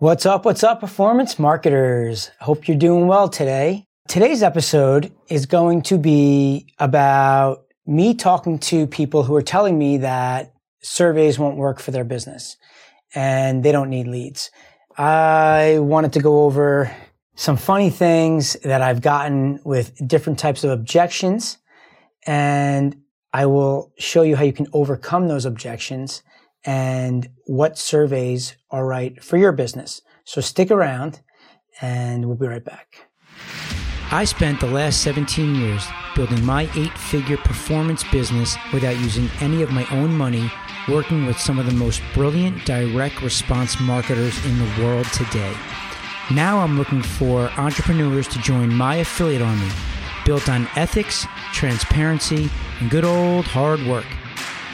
What's up? What's up, performance marketers? Hope you're doing well today. Today's episode is going to be about me talking to people who are telling me that surveys won't work for their business and they don't need leads. I wanted to go over some funny things that I've gotten with different types of objections and I will show you how you can overcome those objections and what surveys are right for your business. So stick around and we'll be right back. I spent the last 17 years building my eight figure performance business without using any of my own money, working with some of the most brilliant direct response marketers in the world today. Now I'm looking for entrepreneurs to join my affiliate army, built on ethics, transparency, and good old hard work.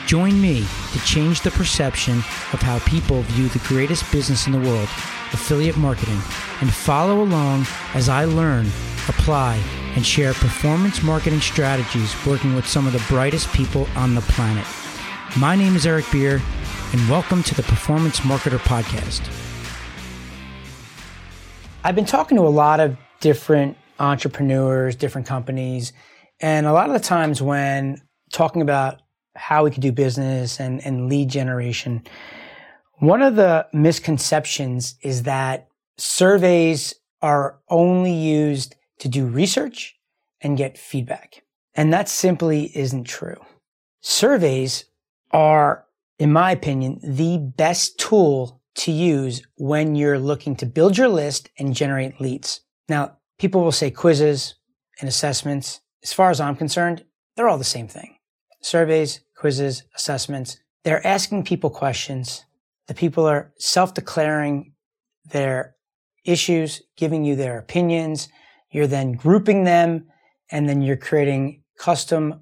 Join me to change the perception of how people view the greatest business in the world, affiliate marketing, and follow along as I learn, apply, and share performance marketing strategies working with some of the brightest people on the planet. My name is Eric Beer, and welcome to the Performance Marketer Podcast. I've been talking to a lot of different entrepreneurs, different companies, and a lot of the times when talking about how we could do business and, and lead generation. One of the misconceptions is that surveys are only used to do research and get feedback. And that simply isn't true. Surveys are, in my opinion, the best tool to use when you're looking to build your list and generate leads. Now, people will say quizzes and assessments. As far as I'm concerned, they're all the same thing. Surveys, quizzes, assessments. They're asking people questions. The people are self-declaring their issues, giving you their opinions. You're then grouping them and then you're creating custom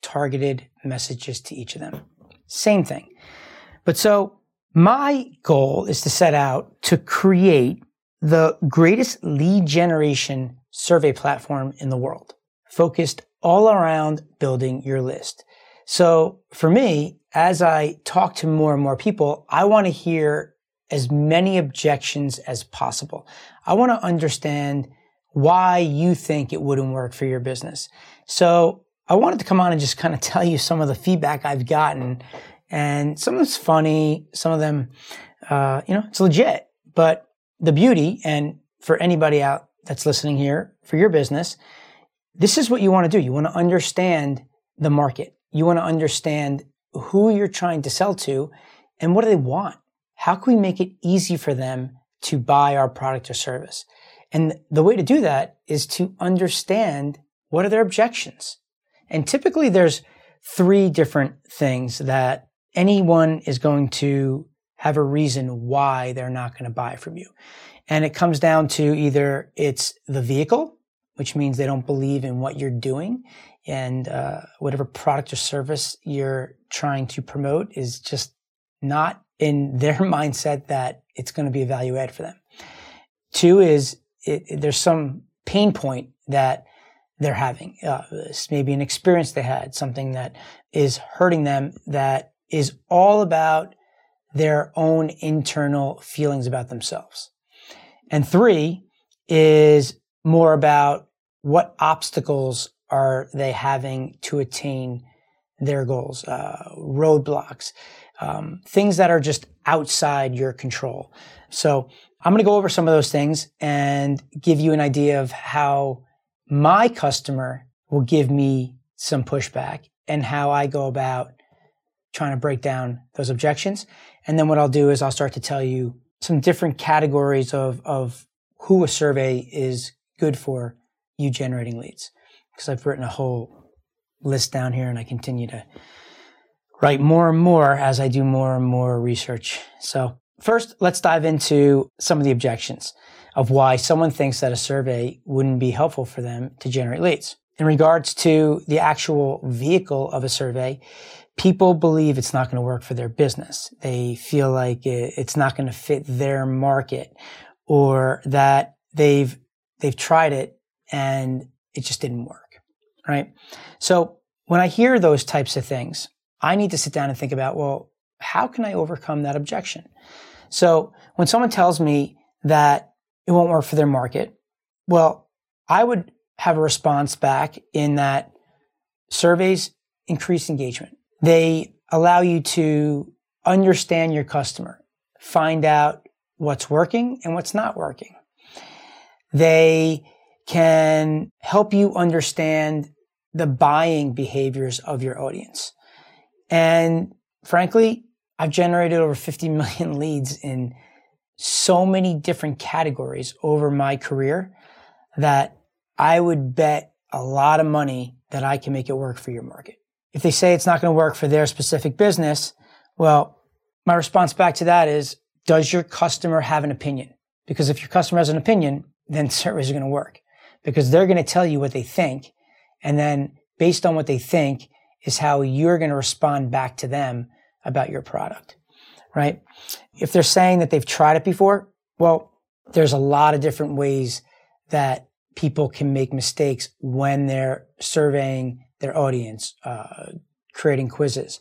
targeted messages to each of them. Same thing. But so my goal is to set out to create the greatest lead generation survey platform in the world, focused all around building your list. So for me, as I talk to more and more people, I want to hear as many objections as possible. I want to understand why you think it wouldn't work for your business. So I wanted to come on and just kind of tell you some of the feedback I've gotten. And some of it's funny, some of them, uh, you know, it's legit. But the beauty, and for anybody out that's listening here, for your business, this is what you want to do. You want to understand the market. You want to understand who you're trying to sell to and what do they want? How can we make it easy for them to buy our product or service? And the way to do that is to understand what are their objections. And typically there's three different things that anyone is going to have a reason why they're not going to buy from you. And it comes down to either it's the vehicle, which means they don't believe in what you're doing and uh, whatever product or service you're trying to promote is just not in their mindset that it's going to be a value add for them. Two is it, it, there's some pain point that they're having. Uh, maybe an experience they had, something that is hurting them that is all about their own internal feelings about themselves. And three is more about what obstacles are they having to attain their goals, uh, roadblocks, um, things that are just outside your control. So I'm going to go over some of those things and give you an idea of how my customer will give me some pushback and how I go about trying to break down those objections. And then what I'll do is I'll start to tell you some different categories of, of who a survey is good for you generating leads because I've written a whole list down here and I continue to write more and more as I do more and more research. So first, let's dive into some of the objections of why someone thinks that a survey wouldn't be helpful for them to generate leads. In regards to the actual vehicle of a survey, people believe it's not going to work for their business. They feel like it's not going to fit their market or that they've, they've tried it and it just didn't work right? So when I hear those types of things, I need to sit down and think about, well, how can I overcome that objection? So when someone tells me that it won't work for their market. Well, I would have a response back in that surveys increase engagement. They allow you to understand your customer, find out what's working and what's not working. They can help you understand the buying behaviors of your audience. And frankly, I've generated over 50 million leads in so many different categories over my career that I would bet a lot of money that I can make it work for your market. If they say it's not going to work for their specific business, well, my response back to that is, does your customer have an opinion? Because if your customer has an opinion, then surveys are going to work because they're going to tell you what they think. And then based on what they think is how you're going to respond back to them about your product, right? If they're saying that they've tried it before, well, there's a lot of different ways that people can make mistakes when they're surveying their audience, uh, creating quizzes.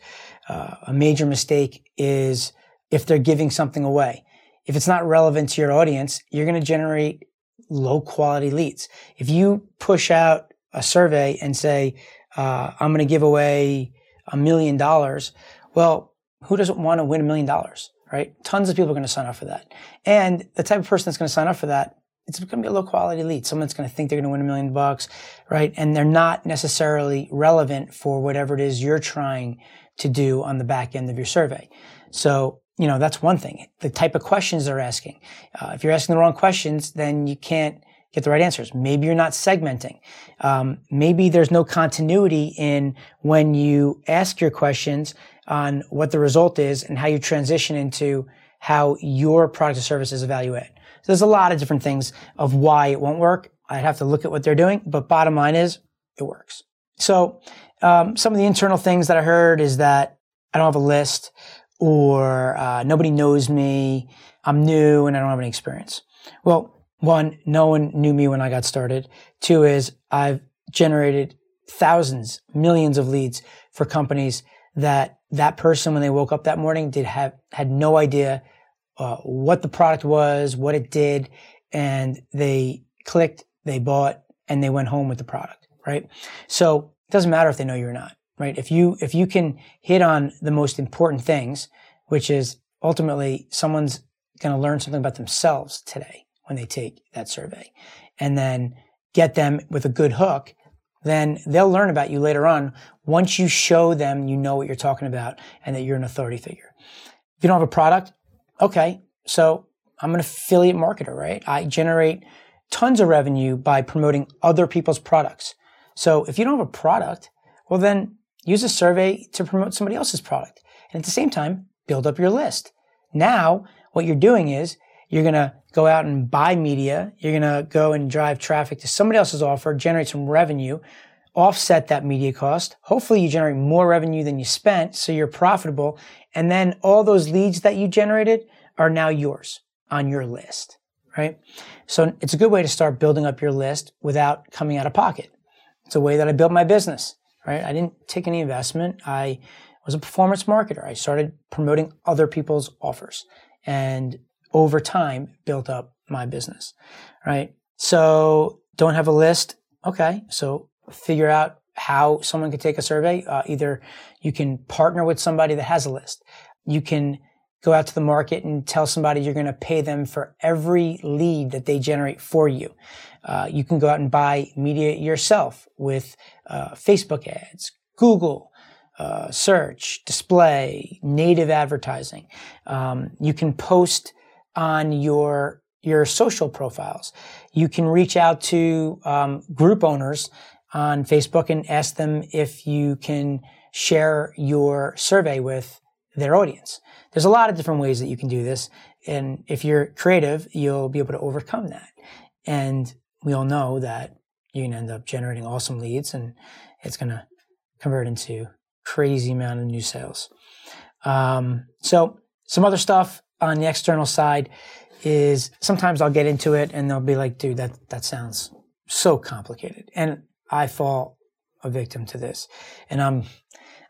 Uh, a major mistake is if they're giving something away. If it's not relevant to your audience, you're going to generate low quality leads. If you push out a survey and say, uh, I'm going to give away a million dollars, well, who doesn't want to win a million dollars, right? Tons of people are going to sign up for that. And the type of person that's going to sign up for that, it's going to be a low quality lead. Someone's going to think they're going to win a million bucks, right? And they're not necessarily relevant for whatever it is you're trying to do on the back end of your survey. So, you know, that's one thing. The type of questions they're asking. Uh, if you're asking the wrong questions, then you can't get the right answers. Maybe you're not segmenting. Um, maybe there's no continuity in when you ask your questions on what the result is and how you transition into how your product or service is evaluated. So there's a lot of different things of why it won't work. I'd have to look at what they're doing, but bottom line is it works. So um, some of the internal things that I heard is that I don't have a list or uh, nobody knows me. I'm new and I don't have any experience. Well, one, no one knew me when I got started. Two is I've generated thousands, millions of leads for companies that that person, when they woke up that morning, did have had no idea uh, what the product was, what it did, and they clicked, they bought, and they went home with the product. Right. So it doesn't matter if they know you or not. Right. If you if you can hit on the most important things, which is ultimately someone's going to learn something about themselves today when they take that survey, and then get them with a good hook then they'll learn about you later on once you show them you know what you're talking about and that you're an authority figure. If you don't have a product, okay, so I'm an affiliate marketer, right? I generate tons of revenue by promoting other people's products. So if you don't have a product, well, then use a survey to promote somebody else's product. And at the same time, build up your list. Now, what you're doing is you're going to go out and buy media. You're going to go and drive traffic to somebody else's offer, generate some revenue, offset that media cost. Hopefully you generate more revenue than you spent. So you're profitable. And then all those leads that you generated are now yours on your list, right? So it's a good way to start building up your list without coming out of pocket. It's a way that I built my business, right? I didn't take any investment. I was a performance marketer. I started promoting other people's offers and over time built up my business, right? So don't have a list. Okay. So figure out how someone can take a survey. Uh, either you can partner with somebody that has a list. You can go out to the market and tell somebody you're going to pay them for every lead that they generate for you. Uh, you can go out and buy media yourself with uh, Facebook ads, Google, uh, search, display, native advertising. Um, you can post on your your social profiles. You can reach out to um, group owners on Facebook and ask them if you can share your survey with their audience. There's a lot of different ways that you can do this. And if you're creative, you'll be able to overcome that. And we all know that you can end up generating awesome leads and it's going to convert into crazy amount of new sales. Um, so some other stuff on the external side is sometimes I'll get into it and they'll be like, dude, that, that sounds so complicated. And I fall a victim to this. And I'm,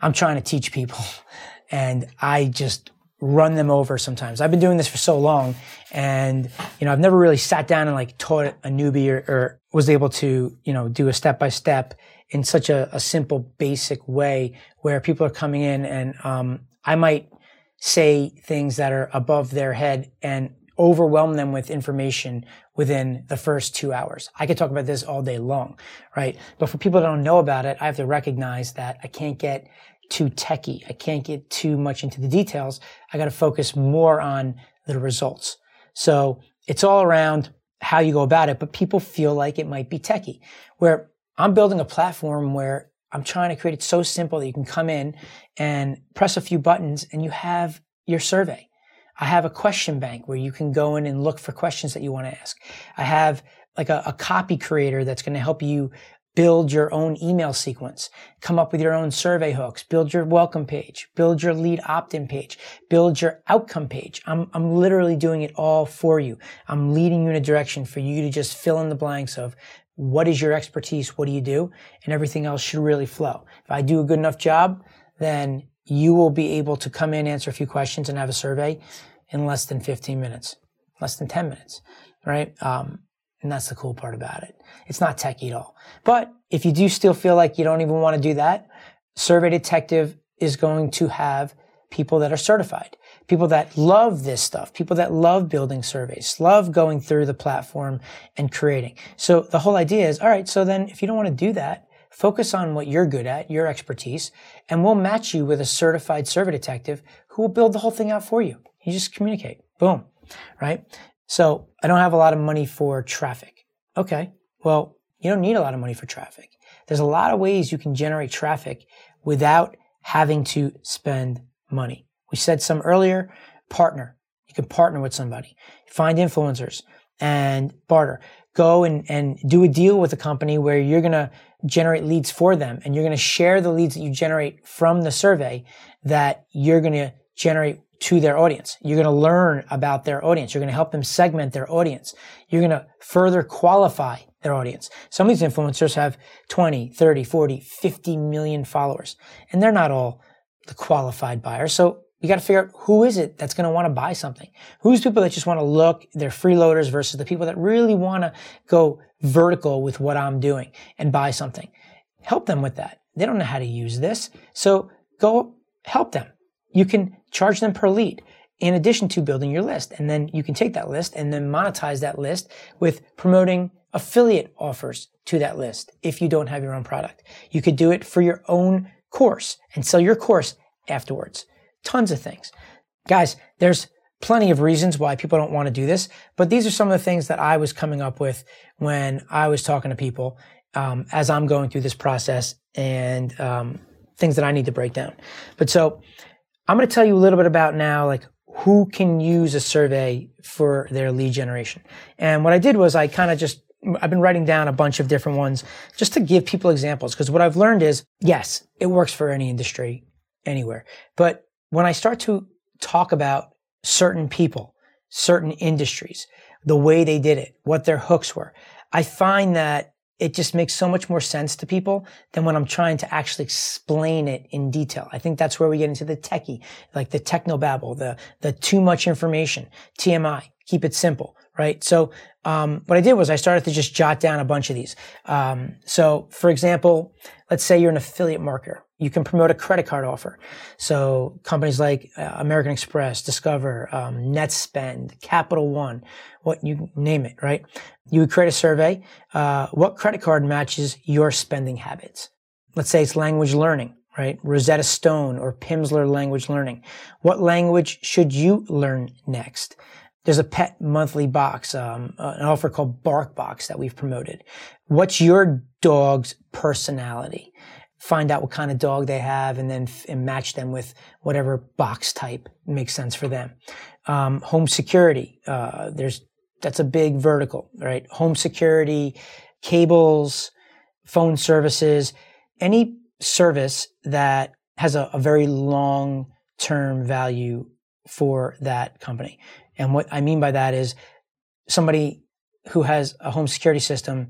I'm trying to teach people and I just run them over sometimes. I've been doing this for so long and, you know, I've never really sat down and like taught a newbie or, or was able to, you know, do a step by step in such a, a, simple, basic way where people are coming in and, um, I might say things that are above their head and overwhelm them with information within the first two hours. I could talk about this all day long, right? But for people that don't know about it, I have to recognize that I can't get too techy. I can't get too much into the details. I got to focus more on the results. So it's all around how you go about it, but people feel like it might be techy. Where I'm building a platform where I'm trying to create it so simple that you can come in and press a few buttons and you have your survey. I have a question bank where you can go in and look for questions that you want to ask. I have like a, a copy creator that's going to help you build your own email sequence, come up with your own survey hooks, build your welcome page, build your lead opt-in page, build your outcome page. I'm, I'm literally doing it all for you. I'm leading you in a direction for you to just fill in the blanks of what is your expertise? What do you do? And everything else should really flow. If I do a good enough job, then you will be able to come in, answer a few questions and have a survey in less than 15 minutes, less than 10 minutes, right? Um, and that's the cool part about it. It's not techy at all. But if you do still feel like you don't even want to do that, Survey Detective is going to have people that are certified, people that love this stuff, people that love building surveys, love going through the platform and creating. So the whole idea is, all right, so then if you don't want to do that, focus on what you're good at, your expertise, and we'll match you with a certified survey detective who will build the whole thing out for you. You just communicate. Boom. Right? So I don't have a lot of money for traffic. Okay. Well, you don't need a lot of money for traffic. There's a lot of ways you can generate traffic without having to spend money. We said some earlier, partner. You can partner with somebody, find influencers and barter. Go and, and do a deal with a company where you're going to generate leads for them and you're going to share the leads that you generate from the survey that you're going to generate to their audience. You're going to learn about their audience. You're going to help them segment their audience. You're going to further qualify their audience. Some of these influencers have 20, 30, 40, 50 million followers, and they're not all the qualified buyers. So you got to figure out who is it that's going to want to buy something? Who's people that just want to look, they're freeloaders versus the people that really want to go vertical with what I'm doing and buy something. Help them with that. They don't know how to use this. So go help them you can charge them per lead in addition to building your list. And then you can take that list and then monetize that list with promoting affiliate offers to that list if you don't have your own product. You could do it for your own course and sell your course afterwards. Tons of things. Guys, there's plenty of reasons why people don't want to do this, but these are some of the things that I was coming up with when I was talking to people um, as I'm going through this process and um, things that I need to break down. But so I'm going to tell you a little bit about now, like who can use a survey for their lead generation. And what I did was I kind of just, I've been writing down a bunch of different ones just to give people examples. Cause what I've learned is, yes, it works for any industry anywhere. But when I start to talk about certain people, certain industries, the way they did it, what their hooks were, I find that it just makes so much more sense to people than when I'm trying to actually explain it in detail. I think that's where we get into the techie, like the technobabble, the, the too much information, TMI, keep it simple, right? So, um, what I did was I started to just jot down a bunch of these. Um, so for example, let's say you're an affiliate marketer. You can promote a credit card offer. So companies like uh, American Express, Discover, um, NetSpend, Capital One, what you name it, right? You would create a survey. Uh, what credit card matches your spending habits? Let's say it's language learning, right? Rosetta Stone or Pimsleur language learning. What language should you learn next? There's a pet monthly box, um, an offer called BarkBox that we've promoted. What's your dog's personality? Find out what kind of dog they have and then f- and match them with whatever box type makes sense for them. Um, home security, uh, there's, that's a big vertical, right? Home security, cables, phone services, any service that has a, a very long term value for that company. And what I mean by that is somebody who has a home security system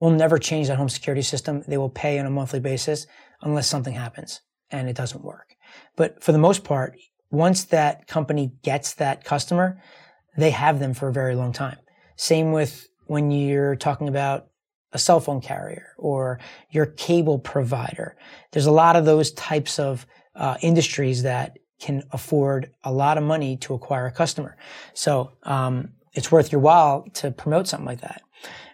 will never change that home security system. They will pay on a monthly basis unless something happens and it doesn't work. But for the most part, once that company gets that customer, they have them for a very long time. Same with when you're talking about a cell phone carrier or your cable provider. There's a lot of those types of uh, industries that can afford a lot of money to acquire a customer. So um, it's worth your while to promote something like that.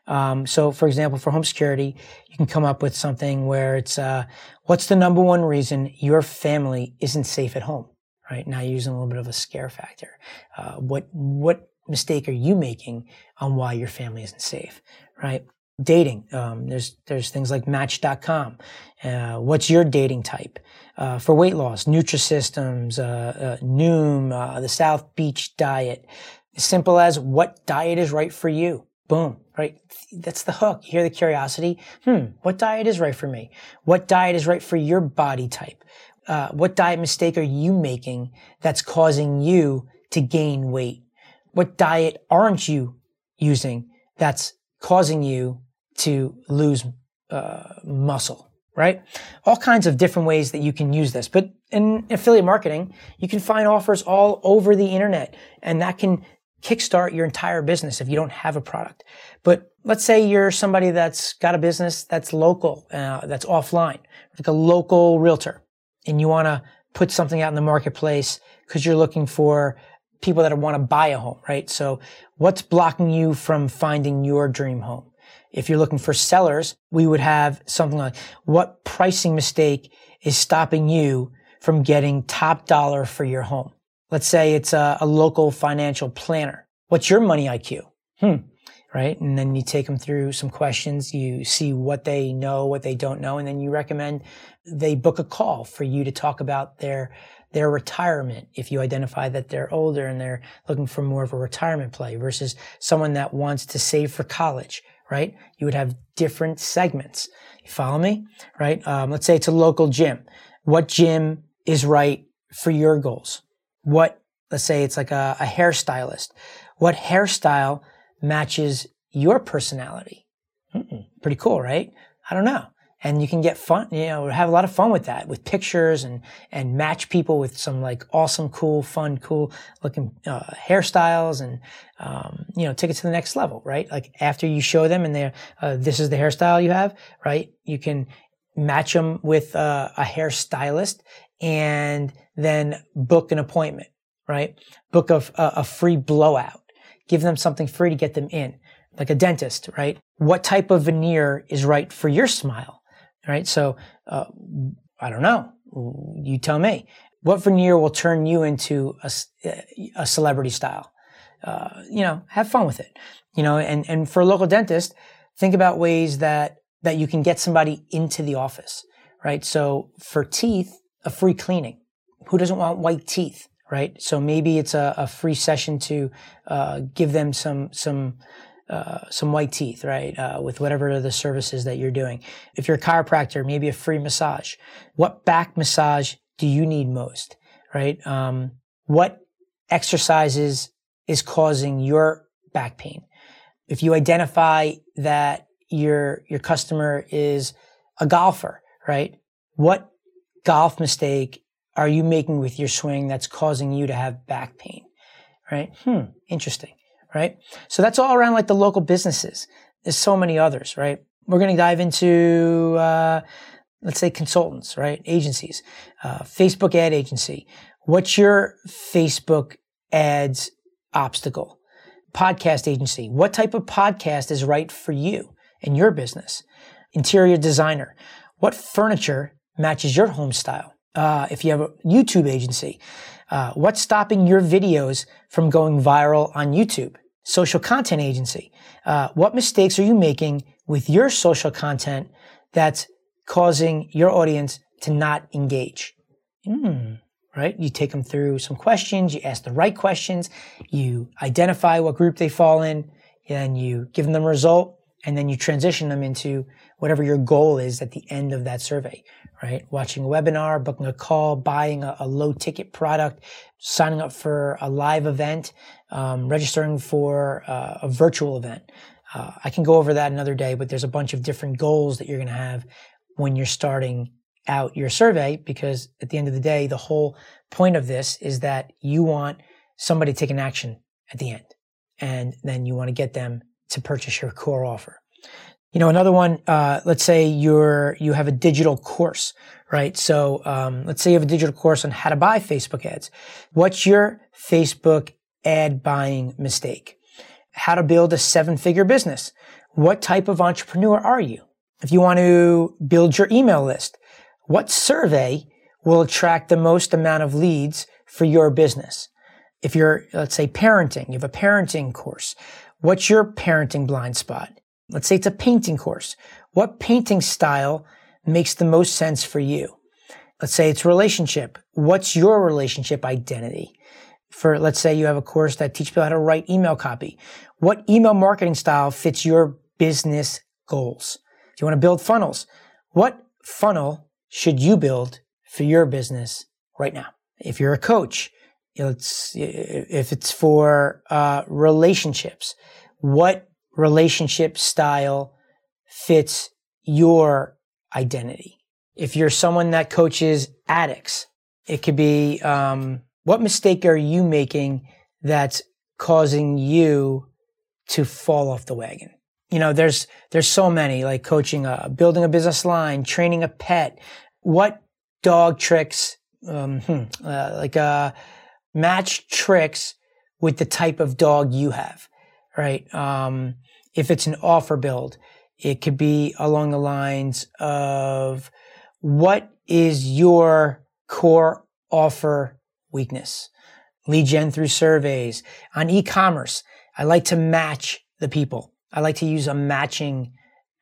Um, so, for example, for home security, you can come up with something where it's uh, what's the number one reason your family isn't safe at home? Right now, you're using a little bit of a scare factor. Uh, what what mistake are you making on why your family isn't safe? Right? dating. Um, there's there's things like Match.com. Uh, what's your dating type? Uh, for weight loss, Nutrisystems, uh, uh, Noom, uh, the South Beach diet. As simple as what diet is right for you. Boom, right? That's the hook. You hear the curiosity. Hmm, what diet is right for me? What diet is right for your body type? Uh, what diet mistake are you making that's causing you to gain weight? What diet aren't you using that's causing you to lose uh, muscle, right? All kinds of different ways that you can use this. But in affiliate marketing, you can find offers all over the internet and that can kickstart your entire business if you don't have a product. But let's say you're somebody that's got a business that's local, uh, that's offline, like a local realtor, and you want to put something out in the marketplace because you're looking for people that want to buy a home, right? So what's blocking you from finding your dream home? If you're looking for sellers, we would have something like what pricing mistake is stopping you from getting top dollar for your home? Let's say it's a, a local financial planner. What's your money IQ? Hmm. Right. And then you take them through some questions. You see what they know, what they don't know. And then you recommend they book a call for you to talk about their, their retirement. If you identify that they're older and they're looking for more of a retirement play versus someone that wants to save for college right? You would have different segments. You follow me, right? Um, let's say it's a local gym. What gym is right for your goals? What, let's say it's like a, a hairstylist. What hairstyle matches your personality? Mm-mm, pretty cool, right? I don't know and you can get fun, you know, have a lot of fun with that, with pictures and and match people with some like awesome, cool, fun, cool looking uh, hairstyles, and um, you know, take it to the next level, right? Like after you show them and they're uh, this is the hairstyle you have, right? You can match them with uh, a hairstylist and then book an appointment, right? Book a, a free blowout. Give them something free to get them in like a dentist, right? What type of veneer is right for your smile? right? So, uh, I don't know. You tell me. What veneer will turn you into a, a celebrity style? Uh, you know, have fun with it. You know, and, and for a local dentist, think about ways that, that you can get somebody into the office, right? So for teeth, a free cleaning. Who doesn't want white teeth? right? So maybe it's a, a free session to uh, give them some some uh, some white teeth, right? Uh, with whatever the services that you're doing. If you're a chiropractor, maybe a free massage. What back massage do you need most, right? Um, what exercises is causing your back pain? If you identify that your your customer is a golfer, right? What golf mistake are you making with your swing that's causing you to have back pain? Right? Hmm, interesting right? So that's all around like the local businesses. There's so many others, right? We're going to dive into, uh, let's say consultants, right? Agencies, uh, Facebook ad agency. What's your Facebook ads obstacle? Podcast agency. What type of podcast is right for you and your business? Interior designer. What furniture matches your home style? Uh, if you have a YouTube agency, uh, what's stopping your videos from going viral on YouTube? social content agency. Uh, what mistakes are you making with your social content that's causing your audience to not engage? Mm, right? You take them through some questions, you ask the right questions, you identify what group they fall in, and you give them a result, and then you transition them into whatever your goal is at the end of that survey, right? Watching a webinar, booking a call, buying a, a low ticket product, signing up for a live event, um, registering for uh, a virtual event. Uh, I can go over that another day, but there's a bunch of different goals that you're going to have when you're starting out your survey because at the end of the day, the whole point of this is that you want somebody to take an action at the end. And then you want to get them to purchase your core offer. You know, another one, uh, let's say you're, you have a digital course, right? So, um, let's say you have a digital course on how to buy Facebook ads. What's your Facebook ad buying mistake? How to build a seven figure business. What type of entrepreneur are you? If you want to build your email list, what survey will attract the most amount of leads for your business? If you're, let's say parenting, you have a parenting course. What's your parenting blind spot? Let's say it's a painting course. What painting style makes the most sense for you? Let's say it's relationship. What's your relationship identity? For, let's say you have a course that teaches people how to write email copy. What email marketing style fits your business goals? If you want to build funnels, what funnel should you build for your business right now? If you're a coach, it's, if it's for uh, relationships, what relationship style fits your identity. If you're someone that coaches addicts, it could be um, what mistake are you making that's causing you to fall off the wagon? You know, there's there's so many like coaching, a, building a business line, training a pet. What dog tricks, um, hmm, uh, like uh, match tricks with the type of dog you have, right? Um, if it's an offer build, it could be along the lines of what is your core offer weakness? Lead gen through surveys. On e-commerce, I like to match the people. I like to use a matching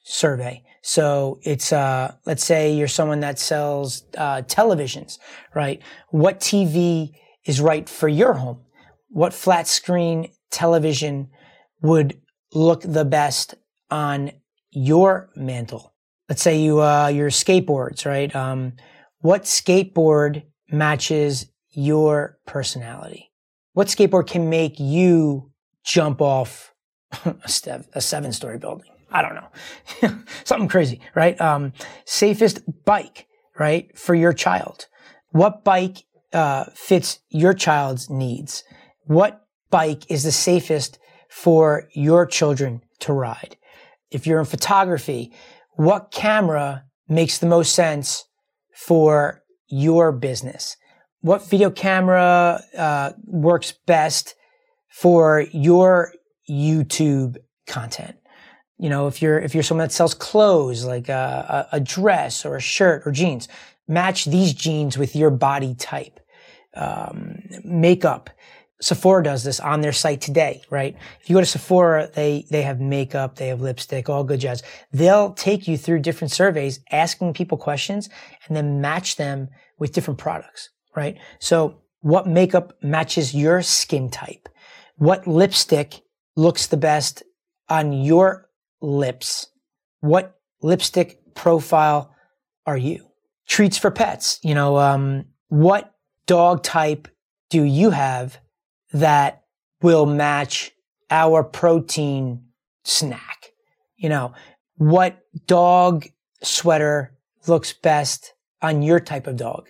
survey. So it's, uh, let's say you're someone that sells, uh, televisions, right? What TV is right for your home? What flat screen television would look the best on your mantle? Let's say you, uh, your skateboards, right? Um, what skateboard matches your personality? What skateboard can make you jump off a, a seven story building? I don't know. Something crazy, right? Um, safest bike, right? For your child. What bike, uh, fits your child's needs? What bike is the safest for your children to ride. If you're in photography, what camera makes the most sense for your business? What video camera uh, works best for your YouTube content? You know, if you're if you're someone that sells clothes like a, a dress or a shirt or jeans, match these jeans with your body type. Um, makeup Sephora does this on their site today, right? If you go to Sephora, they, they have makeup, they have lipstick, all good jazz. They'll take you through different surveys, asking people questions and then match them with different products, right? So what makeup matches your skin type? What lipstick looks the best on your lips? What lipstick profile are you? Treats for pets. You know, um, what dog type do you have that will match our protein snack. You know, what dog sweater looks best on your type of dog?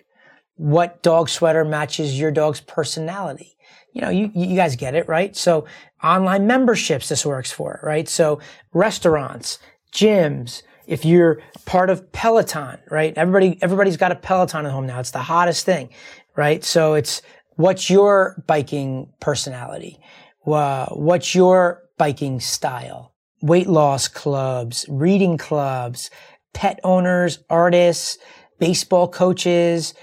What dog sweater matches your dog's personality? You know, you, you guys get it, right? So online memberships, this works for, right? So restaurants, gyms, if you're part of Peloton, right? Everybody, everybody's got a Peloton at home now. It's the hottest thing, right? So it's What's your biking personality? What's your biking style? Weight loss clubs, reading clubs, pet owners, artists, baseball coaches,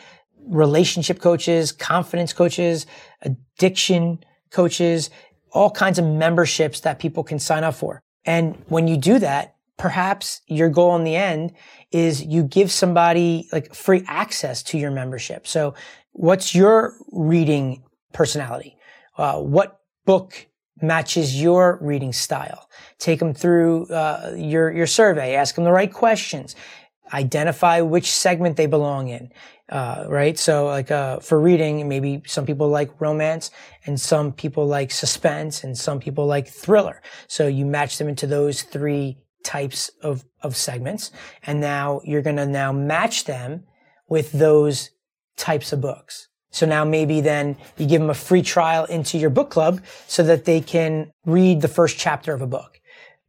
relationship coaches, confidence coaches, addiction coaches, all kinds of memberships that people can sign up for. And when you do that, perhaps your goal in the end is you give somebody like free access to your membership. So what's your reading personality? Uh, what book matches your reading style? Take them through uh, your your survey. Ask them the right questions. Identify which segment they belong in. Uh, right. So like uh, for reading, maybe some people like romance, and some people like suspense, and some people like thriller. So you match them into those three types of of segments, and now you're going to now match them with those types of books. So now maybe then you give them a free trial into your book club so that they can read the first chapter of a book.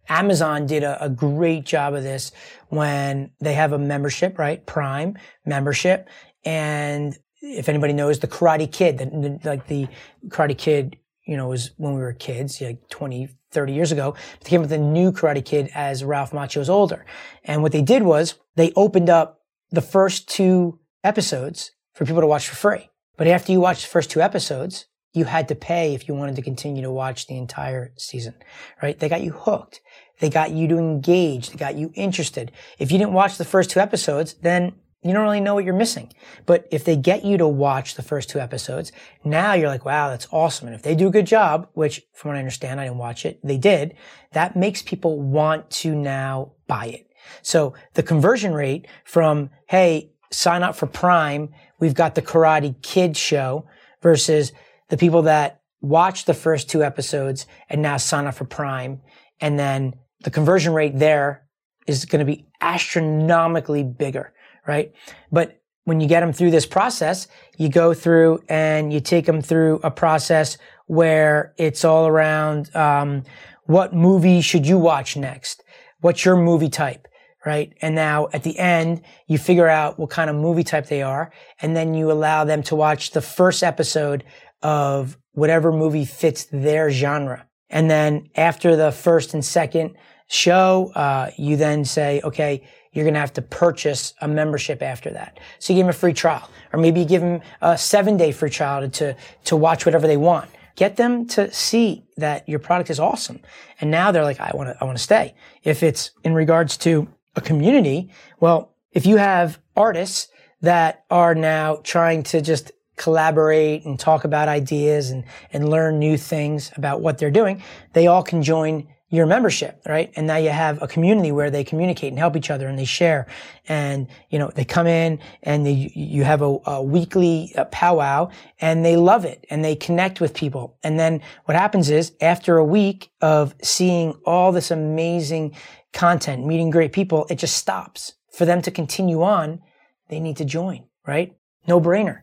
Amazon did a, a, great job of this when they have a membership, right? Prime membership. And if anybody knows the Karate Kid, the, like the Karate Kid, you know, was when we were kids, like 20, 30 years ago. They came with a new Karate Kid as Ralph Macchio was older. And what they did was they opened up the first two episodes for people to watch for free. But after you watch the first two episodes, you had to pay if you wanted to continue to watch the entire season, right? They got you hooked. They got you to engage. They got you interested. If you didn't watch the first two episodes, then you don't really know what you're missing. But if they get you to watch the first two episodes, now you're like, wow, that's awesome. And if they do a good job, which from what I understand, I didn't watch it, they did, that makes people want to now buy it. So the conversion rate from, hey, sign up for Prime, we've got the Karate Kid show versus the people that watch the first two episodes and now sign up for Prime. And then the conversion rate there is going to be astronomically bigger, right? But when you get them through this process, you go through and you take them through a process where it's all around um, what movie should you watch next? What's your movie type? Right. And now at the end, you figure out what kind of movie type they are. And then you allow them to watch the first episode of whatever movie fits their genre. And then after the first and second show, uh, you then say, okay, you're going to have to purchase a membership after that. So you give them a free trial, or maybe you give them a seven day free trial to, to watch whatever they want. Get them to see that your product is awesome. And now they're like, I want to, I want to stay. If it's in regards to a community, well, if you have artists that are now trying to just collaborate and talk about ideas and, and learn new things about what they're doing, they all can join your membership, right? And now you have a community where they communicate and help each other and they share. And, you know, they come in and they, you have a, a weekly uh, powwow and they love it and they connect with people. And then what happens is after a week of seeing all this amazing content, meeting great people, it just stops. For them to continue on, they need to join, right? No brainer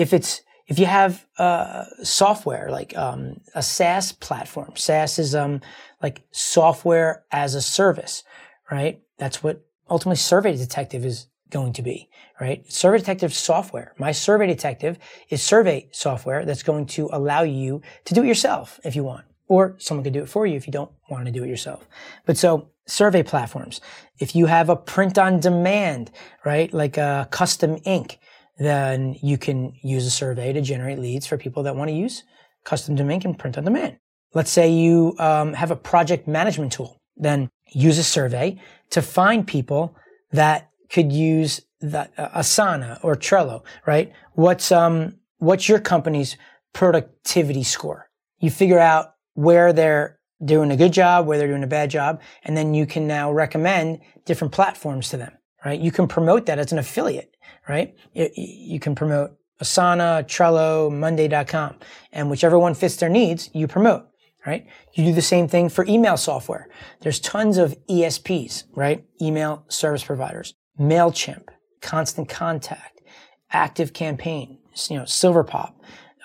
if it's if you have uh, software like um, a SaaS platform, SaaS is um, like software as a service, right? That's what ultimately Survey Detective is going to be, right? Survey Detective software. My Survey Detective is survey software that's going to allow you to do it yourself if you want, or someone could do it for you if you don't want to do it yourself. But so survey platforms, if you have a print on demand, right? Like a custom ink, then you can use a survey to generate leads for people that want to use custom domain and print on demand. Let's say you um, have a project management tool, then use a survey to find people that could use the, uh, Asana or Trello, right? What's um what's your company's productivity score? You figure out where they're doing a good job, where they're doing a bad job, and then you can now recommend different platforms to them, right? You can promote that as an affiliate right? you can promote Asana, Trello, Monday.com, and whichever one fits their needs, you promote, right? You do the same thing for email software. There's tons of ESPs, right? Email service providers, MailChimp, Constant Contact, Active Campaign, you know, Silverpop,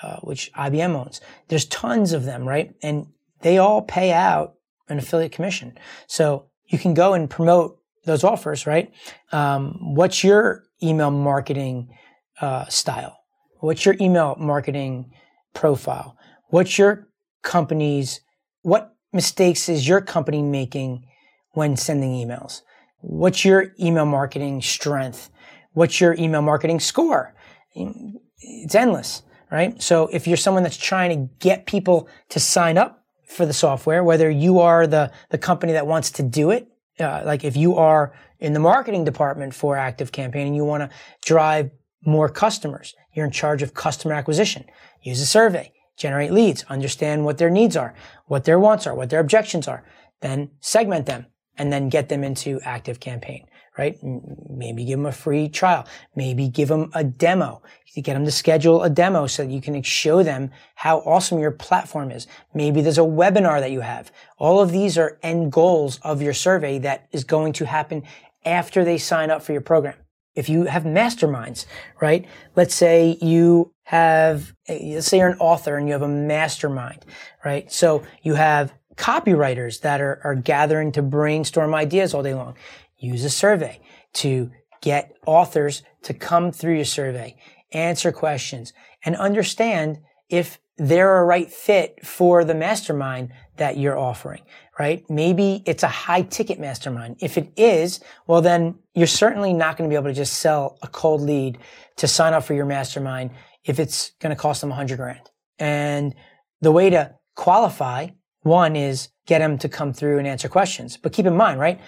uh, which IBM owns. There's tons of them, right? And they all pay out an affiliate commission. So you can go and promote those offers, right? Um, what's your email marketing uh, style? What's your email marketing profile? What's your company's, what mistakes is your company making when sending emails? What's your email marketing strength? What's your email marketing score? It's endless, right? So if you're someone that's trying to get people to sign up for the software, whether you are the, the company that wants to do it uh, like if you are in the marketing department for active campaign and you want to drive more customers, you're in charge of customer acquisition. Use a survey, generate leads, understand what their needs are, what their wants are, what their objections are, then segment them and then get them into active campaign right? Maybe give them a free trial. Maybe give them a demo. You get them to schedule a demo so that you can show them how awesome your platform is. Maybe there's a webinar that you have. All of these are end goals of your survey that is going to happen after they sign up for your program. if you have masterminds, right? Let's say you have, eh, let's say you're an author and you have a mastermind, right? So you have copywriters that are, are gathering to brainstorm ideas all day long. Use a survey to get authors to come through your survey, answer questions, and understand if they're a right fit for the mastermind that you're offering, right? Maybe it's a high ticket mastermind. If it is, well, then you're certainly not going to be able to just sell a cold lead to sign up for your mastermind if it's going to cost them a hundred grand. And the way to qualify one is get them to come through and answer questions. But keep in mind, right?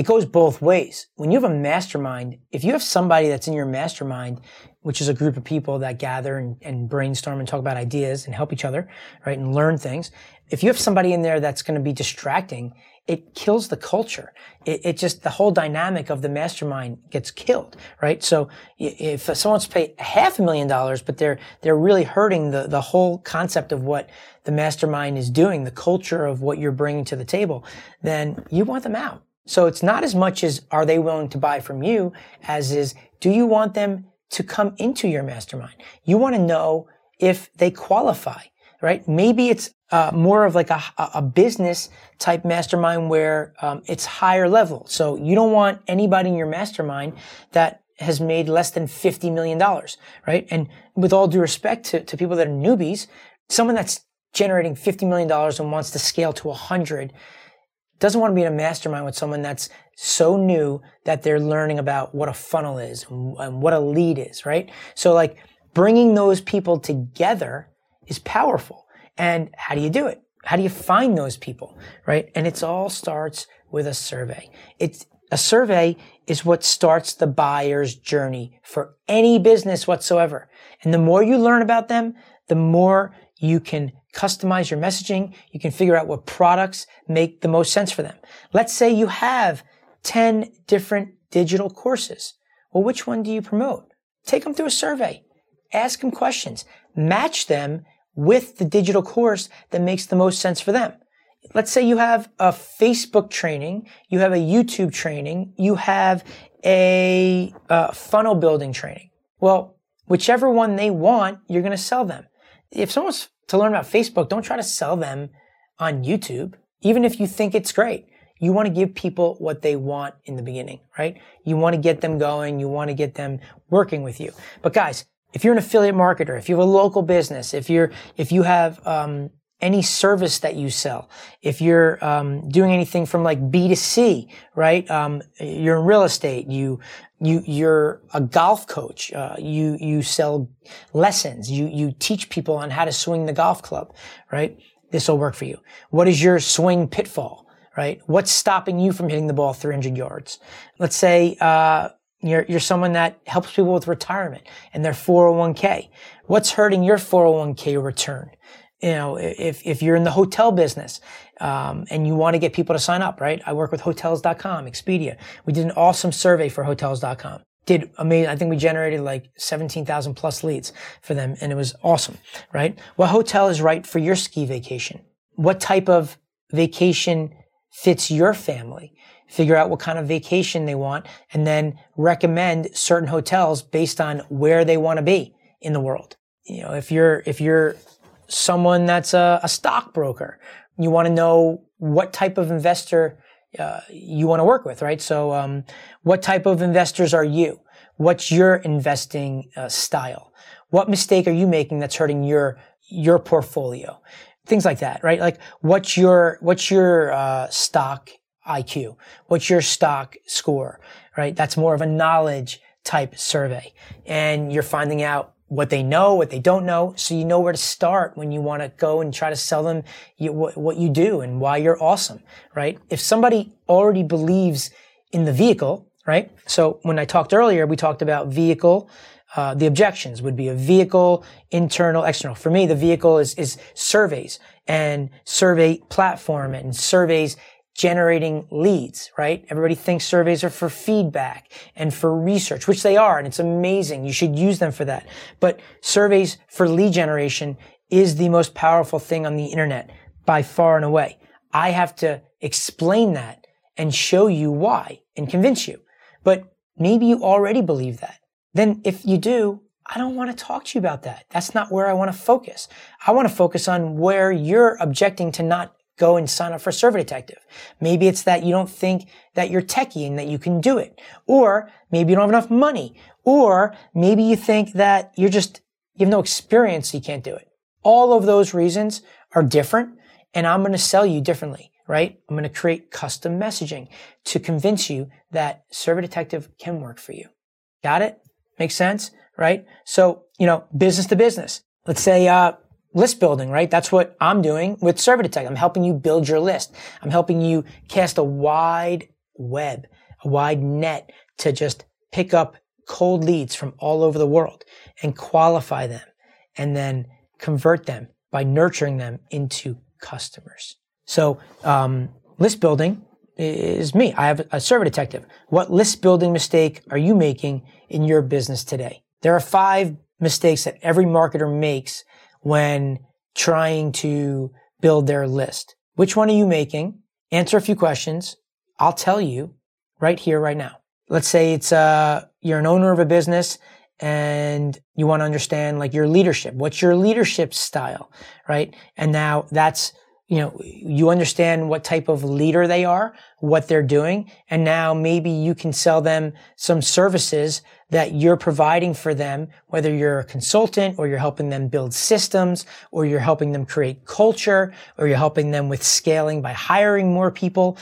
It goes both ways. When you have a mastermind, if you have somebody that's in your mastermind, which is a group of people that gather and, and brainstorm and talk about ideas and help each other, right? And learn things. If you have somebody in there that's going to be distracting, it kills the culture. It, it, just, the whole dynamic of the mastermind gets killed, right? So if someone's paid half a million dollars, but they're, they're really hurting the, the whole concept of what the mastermind is doing, the culture of what you're bringing to the table, then you want them out. So it's not as much as are they willing to buy from you as is, do you want them to come into your mastermind? You want to know if they qualify, right? Maybe it's uh, more of like a, a business type mastermind where um, it's higher level. So you don't want anybody in your mastermind that has made less than $50 million, right? And with all due respect to, to people that are newbies, someone that's generating $50 million and wants to scale to 100 doesn't want to be in a mastermind with someone that's so new that they're learning about what a funnel is and what a lead is, right? So like bringing those people together is powerful. And how do you do it? How do you find those people, right? And it all starts with a survey. It's a survey is what starts the buyer's journey for any business whatsoever. And the more you learn about them, the more you can customize your messaging. You can figure out what products make the most sense for them. Let's say you have 10 different digital courses. Well, which one do you promote? Take them through a survey. Ask them questions. Match them with the digital course that makes the most sense for them. Let's say you have a Facebook training, you have a YouTube training, you have a, a funnel building training. Well, whichever one they want, you're going to sell them. If someone's to learn about Facebook, don't try to sell them on YouTube, even if you think it's great. You want to give people what they want in the beginning, right? You want to get them going. You want to get them working with you. But guys, if you're an affiliate marketer, if you have a local business, if you're, if you have, um, any service that you sell, if you're um, doing anything from like B to C, right? Um, you're in real estate. You you you're a golf coach. Uh, you you sell lessons. You you teach people on how to swing the golf club, right? This will work for you. What is your swing pitfall, right? What's stopping you from hitting the ball 300 yards? Let's say uh, you're, you're someone that helps people with retirement and their 401k. What's hurting your 401k return? You know, if, if you're in the hotel business, um, and you want to get people to sign up, right? I work with hotels.com, Expedia. We did an awesome survey for hotels.com. Did amazing. I think we generated like 17,000 plus leads for them and it was awesome, right? What hotel is right for your ski vacation? What type of vacation fits your family? figure out what kind of vacation they want, and then recommend certain hotels based on where they want to be in the world. You know, if you're, if you're someone that's a, a stockbroker, you want to know what type of investor uh, you want to work with, right? So, um, what type of investors are you? What's your investing uh, style? What mistake are you making that's hurting your your portfolio? Things like that, right? Like, what's your what's your uh, stock IQ? What's your stock score? Right? That's more of a knowledge type survey. And you're finding out what they know, what they don't know, so you know where to start when you want to go and try to sell them you, what, what you do and why you're awesome, right? If somebody already believes in the vehicle, right? So when I talked earlier, we talked about vehicle. Uh, the objections would be a vehicle, internal, external. For me, the vehicle is, is surveys and survey platform and surveys generating leads, right? Everybody thinks surveys are for feedback and for research, which they are, and it's amazing. You should use them for that. But surveys for lead generation is the most powerful thing on the internet by far and away. I have to explain that and show you why and convince you. But Maybe you already believe that. Then if you do, I don't want to talk to you about that. That's not where I want to focus. I want to focus on where you're objecting to not go and sign up for Survey Detective. Maybe it's that you don't think that you're techie and that you can do it. Or maybe you don't have enough money. Or maybe you think that you're just, you have no experience, so you can't do it. All of those reasons are different and I'm going to sell you differently, right? I'm going to create custom messaging to convince you that Survey Detective can work for you. Got it? Makes sense, right? So, you know, business to business. Let's say, uh, list building, right? That's what I'm doing with Detective. I'm helping you build your list. I'm helping you cast a wide web, a wide net to just pick up cold leads from all over the world and qualify them and then convert them by nurturing them into customers. So, um, list building is me. I have a survey detective. What list building mistake are you making in your business today? There are five mistakes that every marketer makes when trying to build their list. Which one are you making? Answer a few questions. I'll tell you right here, right now. Let's say it's, uh, you're an owner of a business and you want to understand like your leadership. What's your leadership style? Right. And now that's you know, you understand what type of leader they are, what they're doing, and now maybe you can sell them some services that you're providing for them, whether you're a consultant or you're helping them build systems or you're helping them create culture or you're helping them with scaling by hiring more people,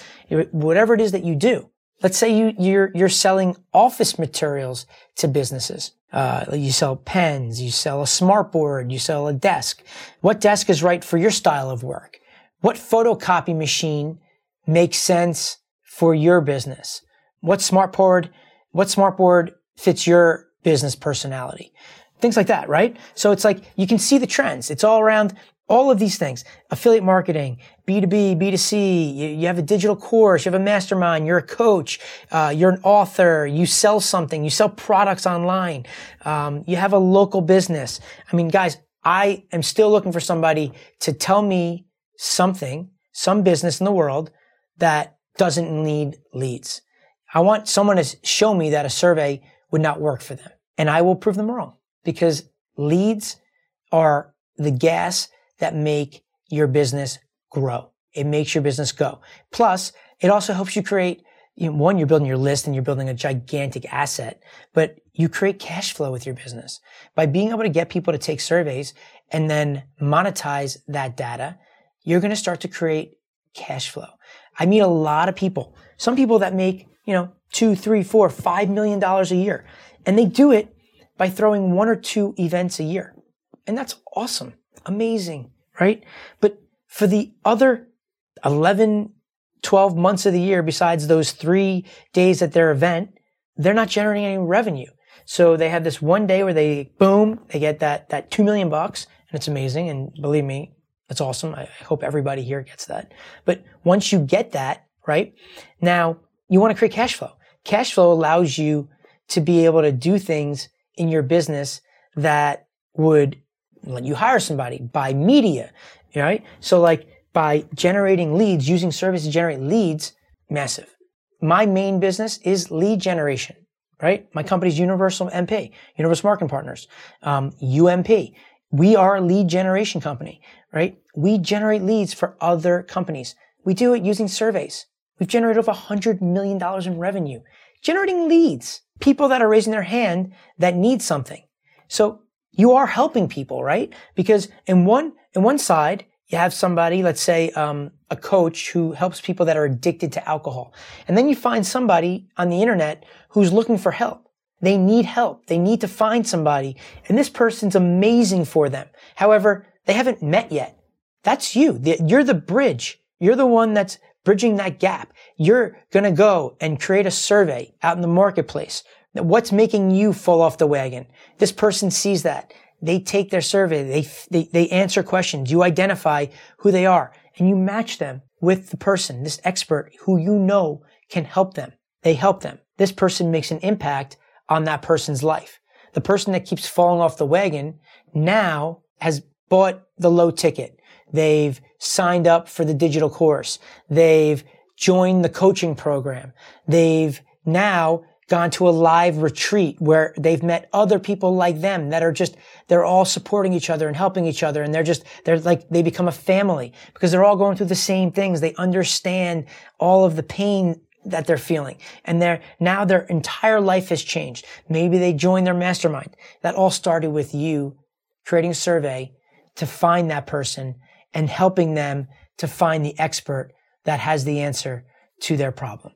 whatever it is that you do. Let's say you, you're, you're selling office materials to businesses. Uh, you sell pens, you sell a smartboard, you sell a desk. What desk is right for your style of work? What photocopy machine makes sense for your business? What smartboard, what smartboard fits your business personality? Things like that, right? So it's like you can see the trends. It's all around all of these things. Affiliate marketing, B2B, B2C, you, you have a digital course, you have a mastermind, you're a coach, uh, you're an author, you sell something, you sell products online, um, you have a local business. I mean, guys, I am still looking for somebody to tell me something, some business in the world that doesn't need leads. I want someone to show me that a survey would not work for them. And I will prove them wrong because leads are the gas that make your business grow. It makes your business go. Plus, it also helps you create, you know, one, you're building your list and you're building a gigantic asset, but you create cash flow with your business by being able to get people to take surveys and then monetize that data you're going to start to create cash flow. I meet a lot of people, some people that make, you know, two, three, four, five million dollars a year. And they do it by throwing one or two events a year. And that's awesome. Amazing, right? But for the other 11, 12 months of the year, besides those three days at their event, they're not generating any revenue. So they have this one day where they, boom, they get that, that two million bucks and it's amazing. And believe me, that's awesome. I hope everybody here gets that. But once you get that, right? Now you want to create cash flow. Cash flow allows you to be able to do things in your business that would let you hire somebody, buy media, right? So like by generating leads, using service to generate leads, massive. My main business is lead generation, right? My company's Universal MP, Universal Marketing Partners, um, UMP. We are a lead generation company, right? We generate leads for other companies. We do it using surveys. We've generated over $100 million in revenue. Generating leads, people that are raising their hand that need something. So you are helping people, right? Because in one, in one side, you have somebody, let's say, um, a coach who helps people that are addicted to alcohol. And then you find somebody on the internet who's looking for help. They need help. They need to find somebody. And this person's amazing for them. However, they haven't met yet. That's you. You're the bridge. You're the one that's bridging that gap. You're going to go and create a survey out in the marketplace. What's making you fall off the wagon? This person sees that. They take their survey. They, they, they answer questions. You identify who they are and you match them with the person, this expert who you know can help them. They help them. This person makes an impact on that person's life. The person that keeps falling off the wagon now has bought the low ticket. They've signed up for the digital course. They've joined the coaching program. They've now gone to a live retreat where they've met other people like them that are just, they're all supporting each other and helping each other. And they're just, they're like, they become a family because they're all going through the same things. They understand all of the pain that they're feeling. And they're, now their entire life has changed. Maybe they joined their mastermind. That all started with you creating a survey to find that person and helping them to find the expert that has the answer to their problem.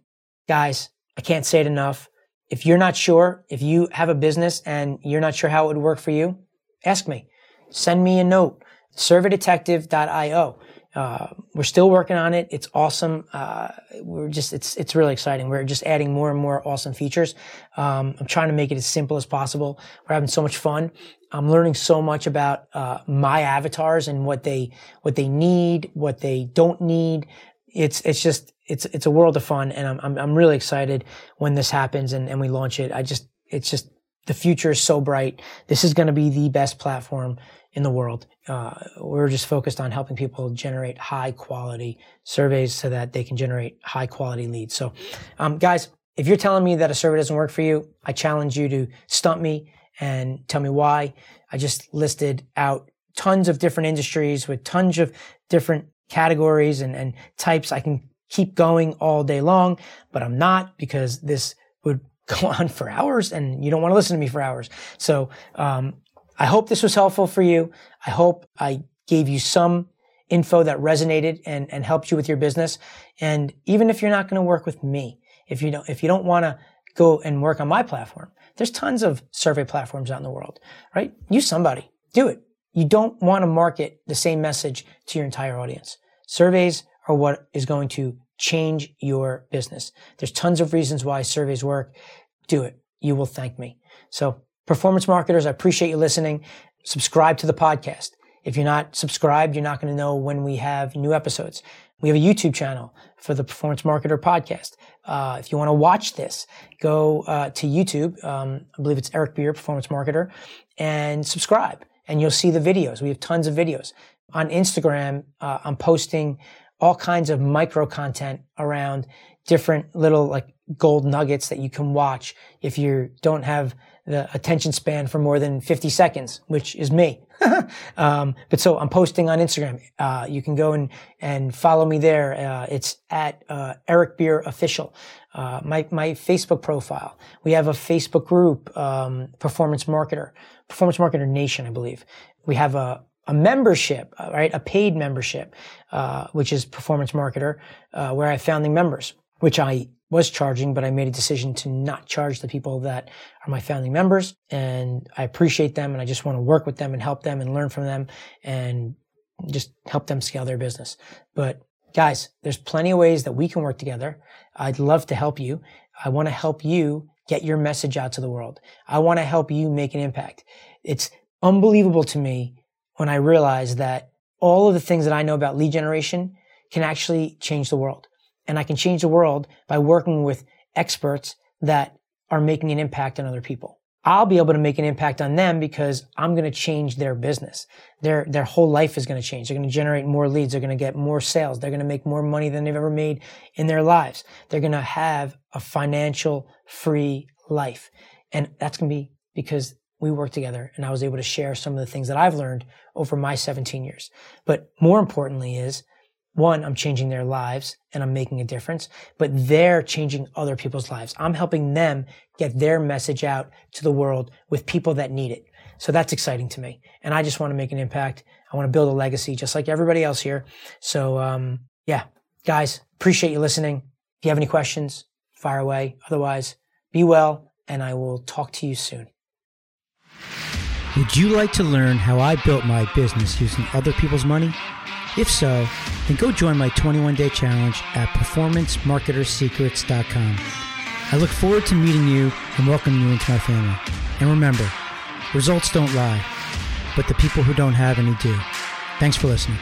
Guys, I can't say it enough. If you're not sure, if you have a business and you're not sure how it would work for you, ask me. Send me a note, surveydetective.io. Uh, we're still working on it. It's awesome. Uh, we're just, it's, it's really exciting. We're just adding more and more awesome features. Um, I'm trying to make it as simple as possible. We're having so much fun. I'm learning so much about, uh, my avatars and what they, what they need, what they don't need. It's, it's just, it's it's a world of fun, and I'm I'm, I'm really excited when this happens and, and we launch it. I just it's just the future is so bright. This is going to be the best platform in the world. Uh, we're just focused on helping people generate high quality surveys so that they can generate high quality leads. So, um, guys, if you're telling me that a survey doesn't work for you, I challenge you to stump me and tell me why. I just listed out tons of different industries with tons of different categories and, and types. I can keep going all day long, but I'm not because this would go on for hours and you don't want to listen to me for hours. So, um, I hope this was helpful for you. I hope I gave you some info that resonated and, and helped you with your business. And even if you're not going to work with me, if you don't, if you don't want to go and work on my platform, there's tons of survey platforms out in the world, right? Use somebody, do it. You don't want to market the same message to your entire audience. Surveys are what is going to change your business. There's tons of reasons why surveys work. Do it. You will thank me. So performance marketers, I appreciate you listening. Subscribe to the podcast. If you're not subscribed, you're not going to know when we have new episodes. We have a YouTube channel for the Performance Marketer podcast. Uh, if you want to watch this, go uh, to YouTube. Um, I believe it's Eric Beer, Performance Marketer, and subscribe, and you'll see the videos. We have tons of videos on Instagram. Uh, I'm posting all kinds of micro content around different little like gold nuggets that you can watch if you don't have the attention span for more than 50 seconds, which is me. um, but so I'm posting on Instagram. Uh, you can go and, and follow me there. Uh, it's at uh, Eric Beer Official. Uh, my, my Facebook profile. We have a Facebook group, um, Performance Marketer, Performance Marketer Nation, I believe. We have a, a membership, uh, right? A paid membership, uh, which is Performance Marketer, where I have founding members, which I was charging, but I made a decision to not charge the people that are my founding members. And I appreciate them and I just want to work with them and help them and learn from them and just help them scale their business. But guys, there's plenty of ways that we can work together. I'd love to help you. I want to help you get your message out to the world. I want to help you make an impact. It's unbelievable to me when I realize that all of the things that I know about lead generation can actually change the world. And I can change the world by working with experts that are making an impact on other people. I'll be able to make an impact on them because I'm going to change their business. Their, their whole life is going to change. They're going to generate more leads. They're going to get more sales. They're going to make more money than they've ever made in their lives. They're going to have a financial free life. And that's going to be because we worked together and I was able to share some of the things that I've learned over my 17 years. But more importantly is one, I'm changing their lives and I'm making a difference, but they're changing other people's lives. I'm helping them get their message out to the world with people that need it. So that's exciting to me. And I just want to make an impact. I want to build a legacy just like everybody else here. So, um, yeah, guys, appreciate you listening. If you have any questions, fire away. Otherwise, be well and I will talk to you soon. Would you like to learn how I built my business using other people's money? If so, then go join my 21 day challenge at performancemarketersecrets.com. I look forward to meeting you and welcoming you into my family. And remember, results don't lie, but the people who don't have any do. Thanks for listening.